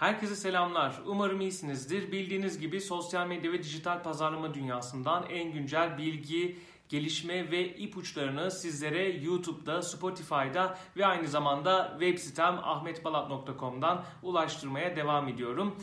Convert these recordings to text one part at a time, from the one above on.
Herkese selamlar. Umarım iyisinizdir. Bildiğiniz gibi sosyal medya ve dijital pazarlama dünyasından en güncel bilgi, gelişme ve ipuçlarını sizlere YouTube'da, Spotify'da ve aynı zamanda web sitem ahmetbalat.com'dan ulaştırmaya devam ediyorum.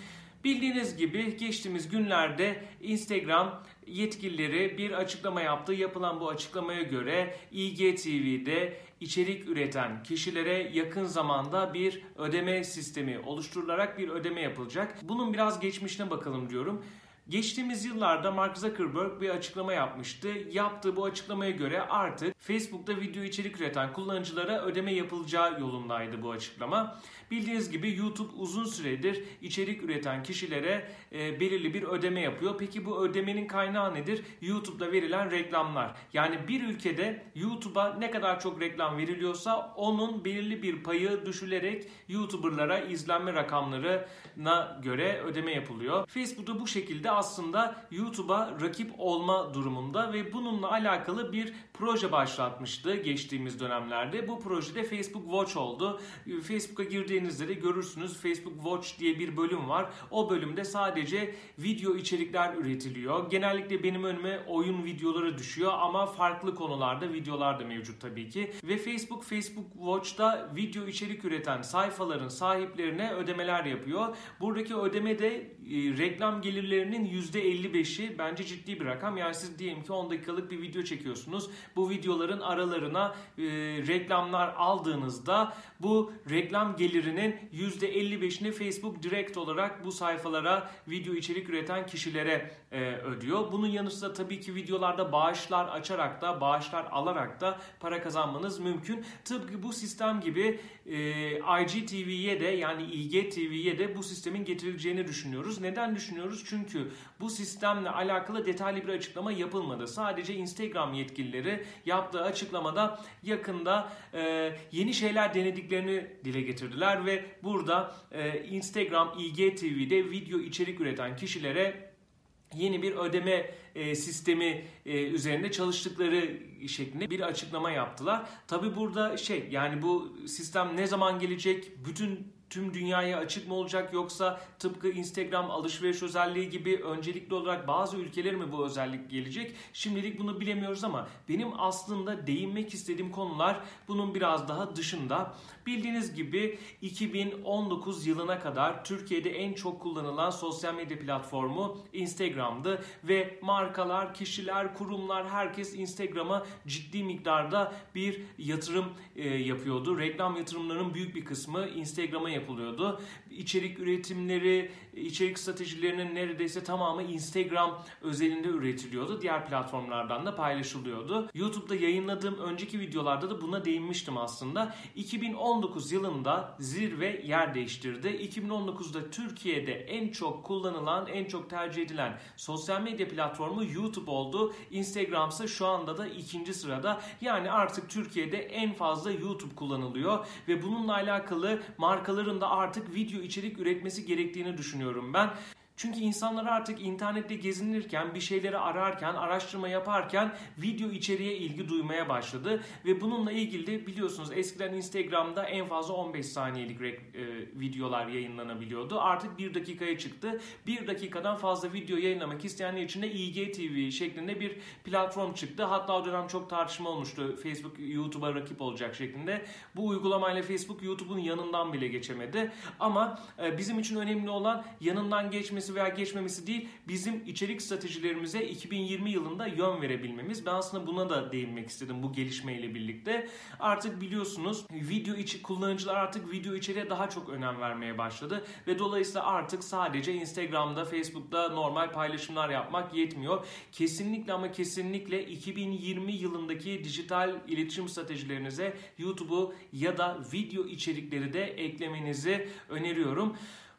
Bildiğiniz gibi geçtiğimiz günlerde Instagram yetkilileri bir açıklama yaptı. Yapılan bu açıklamaya göre IGTV'de içerik üreten kişilere yakın zamanda bir ödeme sistemi oluşturularak bir ödeme yapılacak. Bunun biraz geçmişine bakalım diyorum. Geçtiğimiz yıllarda Mark Zuckerberg bir açıklama yapmıştı. Yaptığı bu açıklamaya göre artık Facebook'ta video içerik üreten kullanıcılara ödeme yapılacağı yolundaydı bu açıklama. Bildiğiniz gibi YouTube uzun süredir içerik üreten kişilere e, belirli bir ödeme yapıyor. Peki bu ödemenin kaynağı nedir? YouTube'da verilen reklamlar. Yani bir ülkede YouTube'a ne kadar çok reklam veriliyorsa onun belirli bir payı düşülerek YouTuber'lara izlenme rakamlarına göre ödeme yapılıyor. Facebook'ta bu şekilde aslında YouTube'a rakip olma durumunda ve bununla alakalı bir proje başlatmıştı geçtiğimiz dönemlerde. Bu projede Facebook Watch oldu. Facebook'a girdiğinizde de görürsünüz Facebook Watch diye bir bölüm var. O bölümde sadece video içerikler üretiliyor. Genellikle benim önüme oyun videoları düşüyor ama farklı konularda videolar da mevcut tabii ki. Ve Facebook Facebook Watch'ta video içerik üreten sayfaların sahiplerine ödemeler yapıyor. Buradaki ödeme de reklam gelirlerinin %55'i bence ciddi bir rakam. Yani siz diyelim ki 10 dakikalık bir video çekiyorsunuz. Bu videoların aralarına e, reklamlar aldığınızda bu reklam gelirinin %55'ini Facebook direkt olarak bu sayfalara video içerik üreten kişilere e, ödüyor. Bunun yanı sıra tabii ki videolarda bağışlar açarak da bağışlar alarak da para kazanmanız mümkün. Tıpkı bu sistem gibi e, IGTV'ye de yani IGTV'ye de bu sistemin getirileceğini düşünüyoruz. Neden düşünüyoruz? Çünkü bu sistemle alakalı detaylı bir açıklama yapılmadı. Sadece Instagram yetkilileri yaptığı açıklamada yakında e, yeni şeyler denediklerini dile getirdiler ve burada e, Instagram IGTV'de video içerik üreten kişilere yeni bir ödeme e, sistemi e, üzerinde çalıştıkları şeklinde bir açıklama yaptılar. Tabi burada şey yani bu sistem ne zaman gelecek? Bütün tüm dünyaya açık mı olacak yoksa tıpkı Instagram alışveriş özelliği gibi öncelikli olarak bazı ülkeler mi bu özellik gelecek? Şimdilik bunu bilemiyoruz ama benim aslında değinmek istediğim konular bunun biraz daha dışında. Bildiğiniz gibi 2019 yılına kadar Türkiye'de en çok kullanılan sosyal medya platformu Instagram'dı ve markalar, kişiler, kurumlar herkes Instagram'a ciddi miktarda bir yatırım e, yapıyordu. Reklam yatırımlarının büyük bir kısmı Instagram'a yapılıyordu. İçerik üretimleri, içerik stratejilerinin neredeyse tamamı Instagram özelinde üretiliyordu. Diğer platformlardan da paylaşılıyordu. YouTube'da yayınladığım önceki videolarda da buna değinmiştim aslında. 2019 yılında zirve yer değiştirdi. 2019'da Türkiye'de en çok kullanılan, en çok tercih edilen sosyal medya platformu YouTube oldu. Instagram ise şu anda da ikinci sırada. Yani artık Türkiye'de en fazla YouTube kullanılıyor ve bununla alakalı markaların da artık video içerik üretmesi gerektiğini düşünüyorum ben. Çünkü insanlar artık internette gezinirken, bir şeyleri ararken, araştırma yaparken video içeriğe ilgi duymaya başladı. Ve bununla ilgili de biliyorsunuz eskiden Instagram'da en fazla 15 saniyelik e, videolar yayınlanabiliyordu. Artık 1 dakikaya çıktı. 1 dakikadan fazla video yayınlamak isteyenler için de IGTV şeklinde bir platform çıktı. Hatta o dönem çok tartışma olmuştu. Facebook YouTube'a rakip olacak şeklinde. Bu uygulamayla Facebook YouTube'un yanından bile geçemedi. Ama e, bizim için önemli olan yanından geçmesi geçmesi veya geçmemesi değil bizim içerik stratejilerimize 2020 yılında yön verebilmemiz. Ben aslında buna da değinmek istedim bu gelişmeyle birlikte. Artık biliyorsunuz video içi kullanıcılar artık video içeriğe daha çok önem vermeye başladı ve dolayısıyla artık sadece Instagram'da, Facebook'ta normal paylaşımlar yapmak yetmiyor. Kesinlikle ama kesinlikle 2020 yılındaki dijital iletişim stratejilerinize YouTube'u ya da video içerikleri de eklemenizi öneriyorum.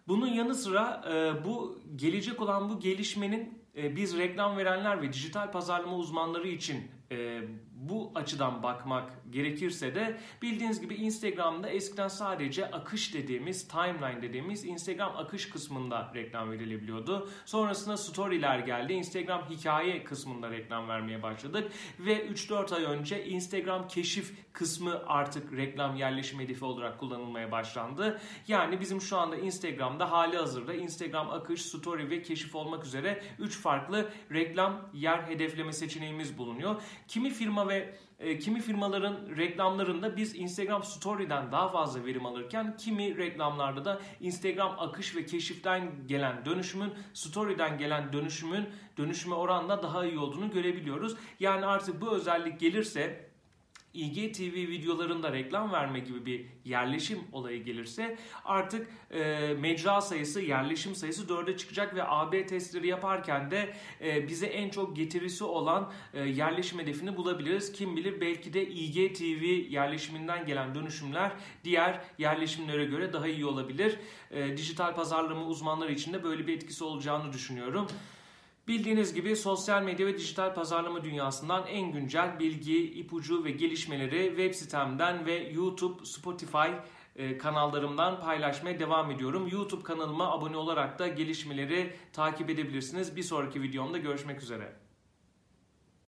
Bunun yanı sıra e, bu gelecek olan bu gelişmenin e, biz reklam verenler ve dijital pazarlama uzmanları için e, bu açıdan bakmak gerekirse de bildiğiniz gibi Instagram'da eskiden sadece akış dediğimiz, timeline dediğimiz Instagram akış kısmında reklam verilebiliyordu. Sonrasında storyler geldi. Instagram hikaye kısmında reklam vermeye başladık. Ve 3-4 ay önce Instagram keşif kısmı artık reklam yerleşim hedefi olarak kullanılmaya başlandı. Yani bizim şu anda Instagram'da hali hazırda Instagram akış, story ve keşif olmak üzere 3 farklı reklam yer hedefleme seçeneğimiz bulunuyor. Kimi firma ve e, kimi firmaların reklamlarında biz Instagram Story'den daha fazla verim alırken kimi reklamlarda da Instagram akış ve keşiften gelen dönüşümün Story'den gelen dönüşümün dönüşüme oranla daha iyi olduğunu görebiliyoruz. Yani artık bu özellik gelirse IGTV videolarında reklam verme gibi bir yerleşim olayı gelirse artık e, mecra sayısı, yerleşim sayısı 4'e çıkacak ve AB testleri yaparken de e, bize en çok getirisi olan e, yerleşim hedefini bulabiliriz. Kim bilir belki de IGTV yerleşiminden gelen dönüşümler diğer yerleşimlere göre daha iyi olabilir. E, dijital pazarlama uzmanları için de böyle bir etkisi olacağını düşünüyorum. Bildiğiniz gibi sosyal medya ve dijital pazarlama dünyasından en güncel bilgi, ipucu ve gelişmeleri web sitemden ve YouTube, Spotify e, kanallarımdan paylaşmaya devam ediyorum. YouTube kanalıma abone olarak da gelişmeleri takip edebilirsiniz. Bir sonraki videomda görüşmek üzere.